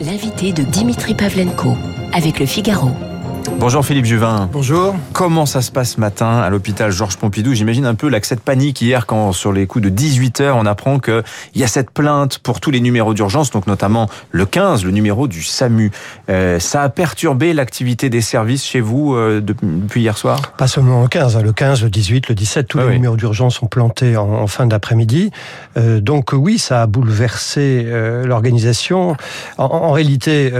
L'invité de Dimitri Pavlenko avec le Figaro. Bonjour Philippe Juvin. Bonjour. Comment ça se passe ce matin à l'hôpital Georges Pompidou? J'imagine un peu l'accès de panique hier quand sur les coups de 18 heures on apprend qu'il y a cette plainte pour tous les numéros d'urgence, donc notamment le 15, le numéro du SAMU. Euh, ça a perturbé l'activité des services chez vous euh, depuis hier soir? Pas seulement le 15, hein, le 15, le 18, le 17, tous Ah les oui. numéros d'urgence sont plantés en, en fin d'après-midi. Euh, donc oui, ça a bouleversé l'organisation. En, en réalité,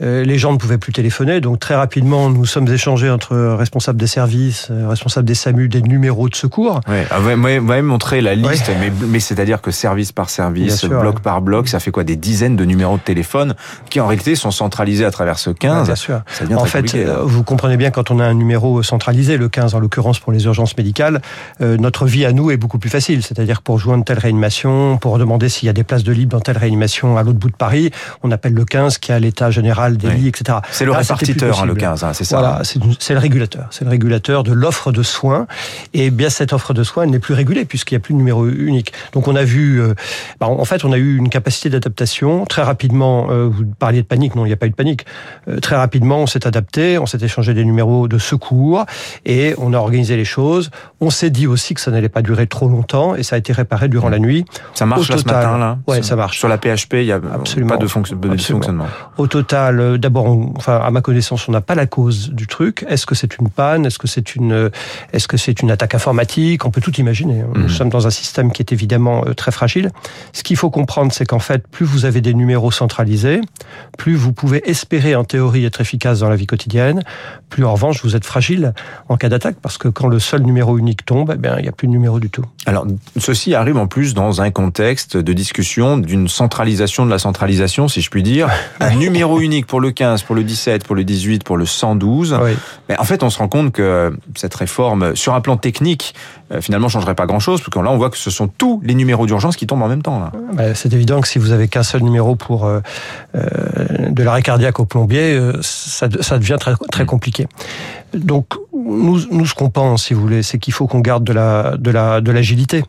les gens ne pouvaient plus téléphoner, donc très rapidement, nous sommes échangés entre responsables des services, euh, responsables des SAMU, des numéros de secours. Ouais. Vous m'avez montré la liste, Ouais. mais, mais c'est-à-dire que service par service, sûr, bloc ouais. par bloc, ça fait quoi Des dizaines de numéros de téléphone qui en réalité sont centralisés à travers ce 15. Ouais, bien sûr. Ça En très fait, euh, vous comprenez bien quand on a un numéro centralisé, le 15 en l'occurrence pour les urgences médicales, euh, notre vie à nous est beaucoup plus facile. C'est-à-dire pour joindre telle réanimation, pour demander s'il y a des places de libre dans telle réanimation à l'autre bout de Paris, on appelle le 15 qui a l'état général des lits, etc. C'est le Là, répartiteur, hein, le possible. 15, hein, c'est ça Voilà, c'est le régulateur. C'est le régulateur de l'offre de soins. Et bien cette offre de soins n'est plus régulée puisqu'il n'y a plus de numéro unique. Donc on a vu, euh, bah, en fait, on a eu une capacité d'adaptation très rapidement. euh, vous parliez de panique, non, il n'y a pas eu de panique. Euh, très rapidement, on s'est adapté, on s'est échangé des numéros de secours et on a organisé les choses. On s'est dit aussi que ça n'allait pas durer trop longtemps et ça a été réparé durant la nuit. Ça marche Au là ce total, matin là ouais, Sur- ça marche. Sur la PHP, il y a Absolument. pas de, fonction- de dysfonctionnement. Au total, d'abord, enfin, à ma connaissance, on n'a pas la cause du truc. Est-ce que c'est une panne? Est-ce que c'est une, euh, est-ce que c'est une attaque informatique? On peut tout imaginer. hein. Nous sommes dans un système qui est évidemment euh, très fragile. Ce qu'il faut comprendre, c'est qu'en fait, plus vous avez des numéros centralisés, plus vous pouvez espérer en théorie être efficace dans la vie quotidienne. Plus en revanche, vous êtes fragile en cas d'attaque, parce que quand le seul numéro unique tombe, eh bien, il n'y a plus de numéro du tout. Alors, ceci arrive en plus dans un contexte de discussion d'une centralisation de la centralisation, si je puis dire. Un numéro unique pour le 15, pour le 17, pour le 18, pour le 112. Oui. Mais en fait, on se rend compte que cette réforme, sur un plan technique, euh, finalement, changerait pas grand-chose, parce que là, on voit que ce sont tous les numéros d'urgence qui tombent en même temps. Là. Bah, C'est évident que si vous avez qu'un seul numéro pour euh, euh, de l'arrêt cardiaque au plombier, euh, ça, ça devient très, très compliqué. Donc, nous, nous ce qu'on pense, si vous voulez, c'est qu'il faut qu'on garde de la de la de l'agilité,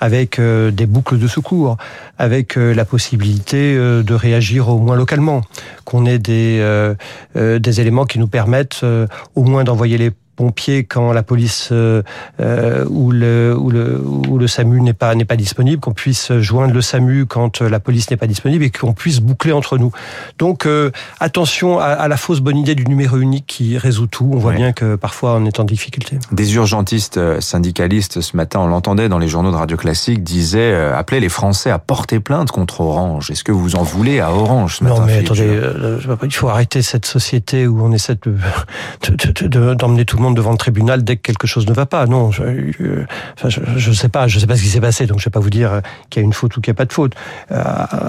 avec euh, des boucles de secours, avec euh, la possibilité euh, de réagir au moins localement, qu'on ait des euh, euh, des éléments qui nous permettent euh, au moins d'envoyer les pompiers quand la police euh, euh, ou le ou le ou le SAMU n'est pas n'est pas disponible, qu'on puisse joindre le SAMU quand euh, la police n'est pas disponible et qu'on puisse boucler entre nous. Donc euh, attention à, à la fausse bonne idée du numéro unique qui résout tout. On voit Ouais. bien que parfois on est en difficulté. Des urgentistes syndicalistes, ce matin, on l'entendait dans les journaux de Radio Classique, disaient euh, appeler les Français à porter plainte contre Orange. Est-ce que vous en voulez à Orange ce Non matin mais Philippe attendez, il faut arrêter cette société où on essaie de de- de- de- d'emmener tout le monde devant le tribunal dès que quelque chose ne va pas. Non, je, enfin, je, sais pas, je sais pas ce qui s'est passé, donc je vais pas vous dire euh, qu'il y a une faute ou qu'il n'y a pas de faute. Euh,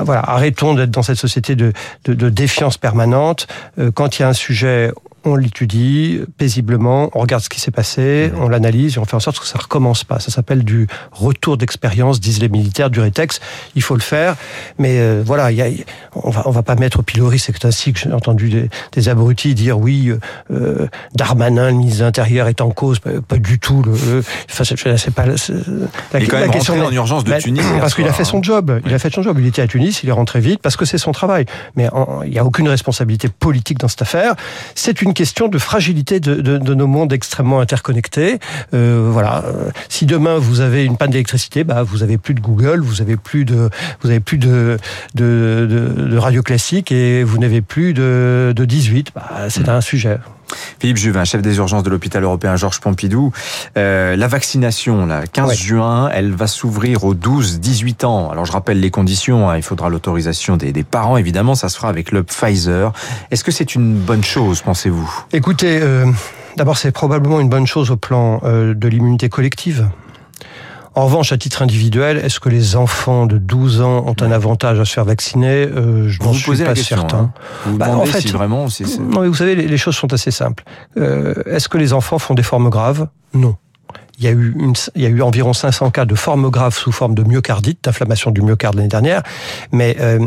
voilà, arrêtons d'être dans cette société de, de, de défiance permanente. Euh, quand il y a un sujet, on l'étudie paisiblement, on regarde ce qui s'est passé, Mhm. on l'analyse et on fait en sorte que ça recommence pas. Ça s'appelle du retour d'expérience, disent les militaires du rétex. Il faut le faire, mais euh, voilà, il y a, on va on va pas mettre au pilori. C'est ainsi que j'ai entendu des, des abrutis dire oui, euh, euh, Darmanin, le ministre de l'Intérieur, est en cause. Pas, pas du tout. Le, le- enfin, c'est- pas la, Il est quand la même question. en urgence de Bah, Tunis. Parce qu'il a fait son hein. job. Il a fait son job. Il était à Tunis, il est rentré vite parce que c'est son travail. Mais il n'y a aucune responsabilité politique dans cette affaire. C'est une question de fragilité de, de- de nos mondes extrêmement interconnectés. Euh, voilà. Euh, Si demain vous avez une panne d'électricité, bah vous avez plus de Google, vous avez plus de, vous avez plus de de, de, de radio classique et vous n'avez plus de, de 18. Bah, c'est un sujet. Philippe Juvin, chef des urgences de l'hôpital européen Georges Pompidou. Euh, la vaccination, là, 15 Ouais. juin, elle va s'ouvrir aux 12-18 ans. Alors je rappelle les conditions, hein, il faudra l'autorisation des, des parents, évidemment, ça se fera avec le Pfizer. Est-ce que c'est une bonne chose, pensez-vous? Écoutez, euh, d'abord c'est probablement une bonne chose au plan euh, de l'immunité collective. En revanche, à titre individuel, est-ce que les enfants de 12 ans ont un avantage à se faire vacciner? Euh, Je n'en suis posez pas la question. certain. hein. Vous vous Bah, en fait, si vraiment Non, mais vous savez, les, les choses sont assez simples. Euh, est-ce que les enfants font des formes graves? Non. Il y a eu, une, il y a eu environ 500 cas de forme grave sous forme de myocardite, d'inflammation du myocarde l'année dernière. Mais euh,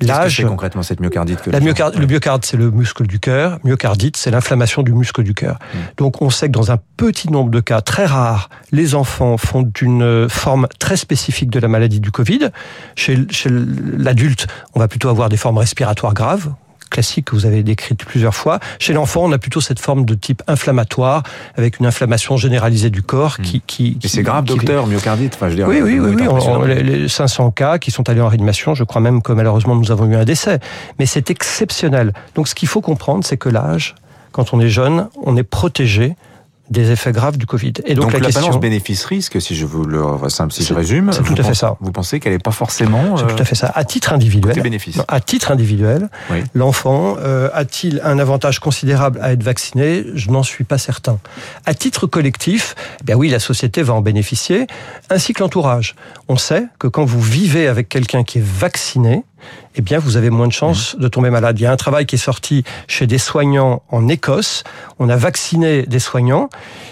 l'âge. concrètement cette myocardite que la myocarde, Le myocarde, c'est le muscle du cœur. Myocardite, c'est l'inflammation du muscle du cœur. Hmm. Donc on sait que dans un petit nombre de cas très rares, les enfants font d'une forme très spécifique de la maladie du Covid. Chez, chez l'adulte, on va plutôt avoir des formes respiratoires graves classique que vous avez décrite plusieurs fois. Chez l'enfant, on a plutôt cette forme de type inflammatoire, avec une inflammation généralisée du corps qui... qui, c'est grave, docteur, myocardite enfin, je veux dire, Oui, oui, oui, oui les 500 cas qui sont allés en réanimation, je crois même que malheureusement nous avons eu un décès. Mais c'est exceptionnel. Donc ce qu'il faut comprendre, c'est que l'âge, quand on est jeune, on est protégé des effets graves du Covid. Et donc, la, balance bénéfice-risque, si je vous le si je résume, c'est tout à fait ça. Vous pensez qu'elle n'est pas forcément C'est tout à fait ça. À titre individuel, bénéfice. à titre individuel, l'enfant euh, a-t-il un avantage considérable à être vacciné? Je n'en suis pas certain. À titre collectif, eh bien oui, la société va en bénéficier, ainsi que l'entourage. On sait que quand vous vivez avec quelqu'un qui est vacciné, eh bien, vous avez moins de chances mmh. de tomber malade. Il y a un travail qui est sorti chez des soignants en Écosse. On a vacciné des soignants,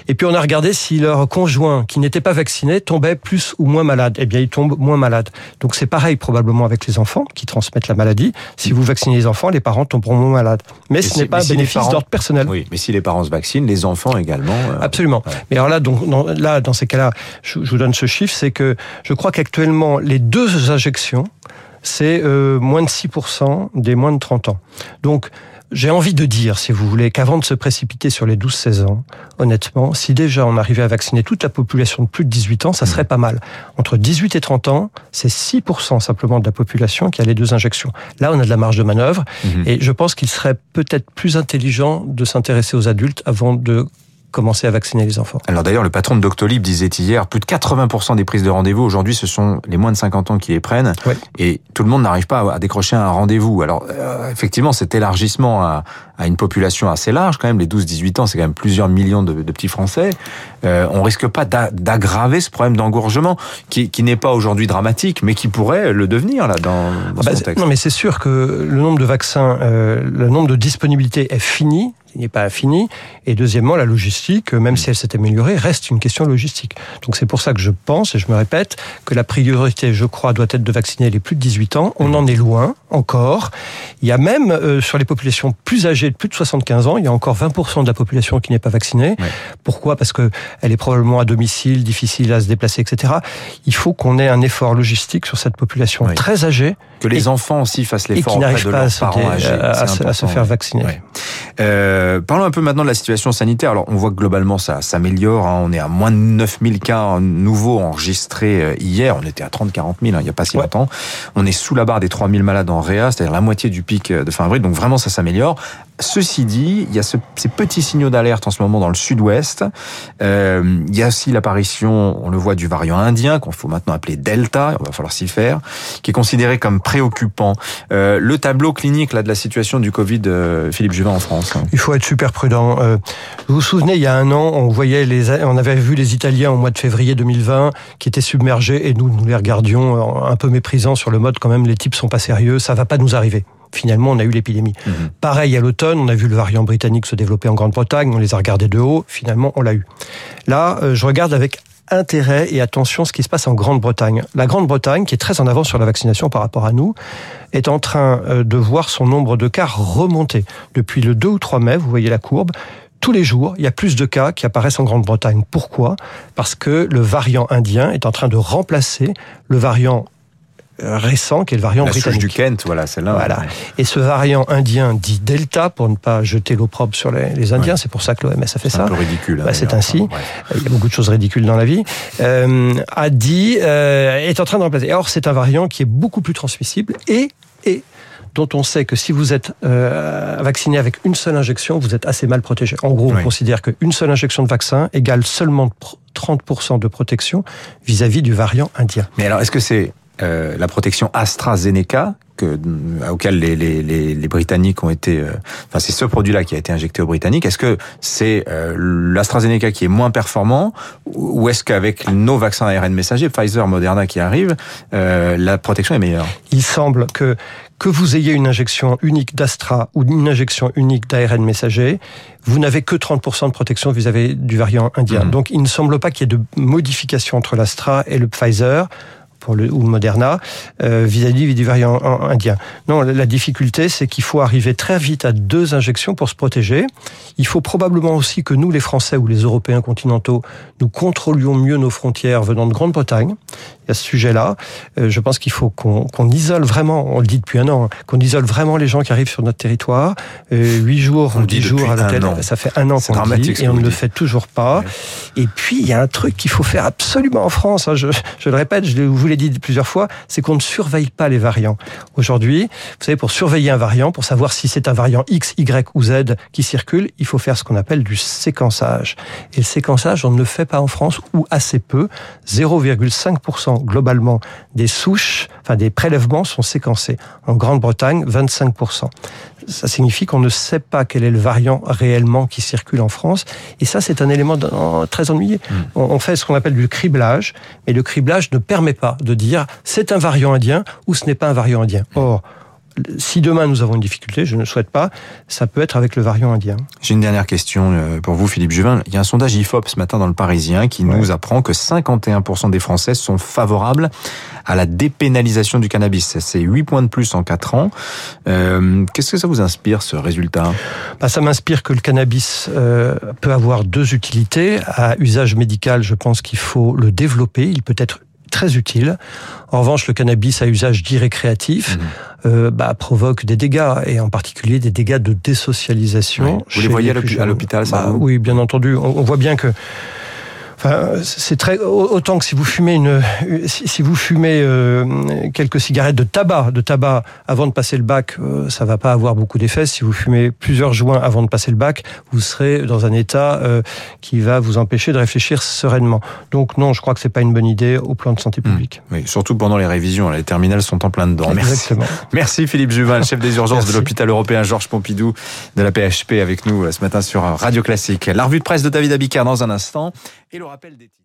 et puis on a regardé si leur conjoint, qui n'était pas vacciné, tombait plus ou moins malade. Eh bien, il tombe moins malade. Donc c'est pareil probablement avec les enfants qui transmettent la maladie. Si vous vaccinez les enfants, les parents tomberont moins malades. Mais ce n'est pas un bénéfice d'ordre personnel. Oui, mais si les parents se vaccinent, les enfants également. Euh, Absolument. Mais alors là, donc, dans, là, dans ces cas-là, je, je vous donne ce chiffre, c'est que je crois qu'actuellement, les deux injections c'est euh, moins de 6% des moins de 30 ans. Donc, j'ai envie de dire, si vous voulez, qu'avant de se précipiter sur les 12-16 ans, honnêtement, si déjà on arrivait à vacciner toute la population de plus de 18 ans, ça serait pas mal. Entre 18 et 30 ans, c'est 6% simplement de la population qui a les deux injections. Là, on a de la marge de manœuvre, mhm. et je pense qu'il serait peut-être plus intelligent de s'intéresser aux adultes avant de commencer à vacciner les enfants. Alors d'ailleurs, le patron de Doctolib disait hier, plus de 80% des prises de rendez-vous aujourd'hui, ce sont les moins de 50 ans qui les prennent, et tout le monde n'arrive pas à décrocher un rendez-vous. Alors euh, effectivement, cet élargissement à, à, une population assez large, quand même, les 12-18 ans, c'est quand même plusieurs millions de, de petits Français. Euh, on risque pas d'aggraver ce problème d'engorgement qui, qui n'est pas aujourd'hui dramatique, mais qui pourrait le devenir là dans, dans ce bah, contexte. Non, mais c'est sûr que le nombre de vaccins, euh, le nombre de disponibilités est fini n'est pas infini. Et deuxièmement, la logistique, même mm. si elle s'est améliorée, reste une question logistique. Donc c'est pour ça que je pense, et je me répète, que la priorité, je crois, doit être de vacciner les plus de 18 ans. On en est loin encore. Il y a même euh, sur les populations plus âgées de plus de 75 ans, il y a encore 20% de la population qui n'est pas vaccinée. Pourquoi? Parce que elle est probablement à domicile, difficile à se déplacer, etc. Il faut qu'on ait un effort logistique sur cette population très âgée. Que les enfants aussi fassent l'effort auprès de leurs parents âgés. À, se faire vacciner. Euh, parlons un peu maintenant de la situation sanitaire. Alors, on voit que globalement, ça s'améliore. Hein. On est à moins de 9000 cas nouveaux enregistrés euh, hier. On était à 30-40 000 hein, il n'y a pas si longtemps. On est sous la barre des 3000 malades en réa, c'est-à-dire la moitié du pic euh, de fin avril. Donc vraiment, ça s'améliore. Ceci dit, il y a ce, ces petits signaux d'alerte en ce moment dans le sud-ouest. Euh, il y a aussi l'apparition, on le voit, du variant indien, qu'on faut maintenant appeler Delta, il va falloir s'y faire, qui est considéré comme préoccupant. Euh, le tableau clinique là de la situation du Covid, euh, Philippe Juvin en France. Il faut être super prudent. Euh, vous vous souvenez, il y a un an, on voyait les, on avait vu les Italiens au mois de février 2020 qui étaient submergés et nous, nous les regardions un peu méprisants sur le mode quand même, les types sont pas sérieux, ça va pas nous arriver finalement, on a eu l'épidémie. Mhm. Pareil à l'automne, on a vu le variant britannique se développer en Grande-Bretagne, on les a regardés de haut, finalement, on l'a eu. Là, euh, je regarde avec intérêt et attention ce qui se passe en Grande-Bretagne. La Grande-Bretagne, qui est très en avance sur la vaccination par rapport à nous, est en train euh, de voir son nombre de cas remonter. Depuis le 2 ou 3 mai, vous voyez la courbe, tous les jours, il y a plus de cas qui apparaissent en Grande-Bretagne. Pourquoi? Parce que le variant indien est en train de remplacer le variant récent qui est le variant la britannique. du Kent, voilà, c'est là. Voilà. Et ce variant indien dit Delta pour ne pas jeter l'opprobre sur les, les Indiens. C'est pour ça que l'OMS a fait ça. C'est un peu ridicule. Bah, c'est ainsi. Il y a beaucoup de choses ridicules dans la vie. Euh, a dit euh, est en train de remplacer. Or, c'est un variant qui est beaucoup plus transmissible et et dont on sait que si vous êtes euh, vacciné avec une seule injection, vous êtes assez mal protégé. En gros, on considère qu'une seule injection de vaccin égale seulement 30% de protection vis-à-vis -vis du variant indien. Mais alors, est-ce que c'est euh, la protection AstraZeneca que, auquel les, les, les, les, Britanniques ont été, enfin c'est ce produit-là qui a été injecté aux Britanniques. Est-ce que c'est l'AstraZeneca qui est moins performant ou est-ce qu'avec nos vaccins ARN messagers, Pfizer, Moderna qui arrivent, la protection est meilleure? Il semble que que vous ayez une injection unique d'Astra ou une injection unique d'ARN messager, vous n'avez que 30% de protection vis-à-vis du variant indien. Mmh. Donc il ne semble pas qu'il y ait de modification entre l'Astra et le Pfizer pour le, ou Moderna euh, vis-à-vis du variant indien. Non, la difficulté, c'est qu'il faut arriver très vite à deux injections pour se protéger. Il faut probablement aussi que nous, les Français ou les Européens continentaux, nous contrôlions mieux nos frontières venant de Grande-Bretagne à ce sujet-là. Euh, je pense qu'il faut qu'on isole vraiment, on le dit depuis un an, hein, qu'on isole vraiment les gens qui arrivent sur notre territoire. Euh, huit jours, dix jours, à laquelle, ça fait un an qu'on le dit, et on ne le fait toujours pas. Et puis, il y a un truc qu'il faut faire absolument en France, hein, je, je, le répète, je vous l'ai dit plusieurs fois, c'est qu'on ne surveille pas les variants. Aujourd'hui, vous savez, pour surveiller un variant, pour savoir si c'est un variant X, Y ou Z qui circule, il faut faire ce qu'on appelle du séquençage. Et le séquençage, on ne le fait pas en France, ou assez peu. 0,5% globalement des souches, enfin des prélèvements sont séquencés. En Grande-Bretagne, 25%. Ça signifie qu'on ne sait pas quel est le variant réellement qui circule en France. Et ça, c'est un élément très ennuyé. Hmm. On fait ce qu'on appelle du criblage, mais le criblage ne permet pas de dire c'est un variant indien ou ce n'est pas un variant indien. Or, si demain nous avons une difficulté, je ne souhaite pas, ça peut être avec le variant indien. J'ai une dernière question euh, pour vous, Philippe Juvin. Il y a un sondage IFOP ce matin dans le Parisien qui nous apprend que 51% des Français sont favorables à la dépénalisation du cannabis. C'est 8 points de plus en 4 ans. Euh, Qu'est-ce que ça vous inspire, ce résultat? Bah, Ça m'inspire que le cannabis euh, peut avoir deux utilités. À usage médical, je pense qu'il faut le développer. Il peut être très utile. En revanche, le cannabis à usage dit récréatif mmh. euh, bah, provoque des dégâts, et en particulier des dégâts de désocialisation. Vous les voyez à l'hôpital, ça bah, Oui, bien entendu. On, on voit bien que C'est très autant que si vous fumez une, si vous fumez euh, quelques cigarettes de tabac, de tabac avant de passer le bac, euh, ça va pas avoir beaucoup d'effet. Si vous fumez plusieurs joints avant de passer le bac, vous serez dans un état euh, qui va vous empêcher de réfléchir sereinement. Donc non, je crois que c'est pas une bonne idée au plan de santé hmm. publique. Oui, surtout pendant les révisions, les terminales sont en plein dedans. Exactement. Merci, Merci Philippe Juvin, chef des urgences de l'hôpital européen Georges Pompidou de la PHP avec nous ce matin sur Radio Classique. La revue de presse de David Abicard dans un instant et le rappel des titres.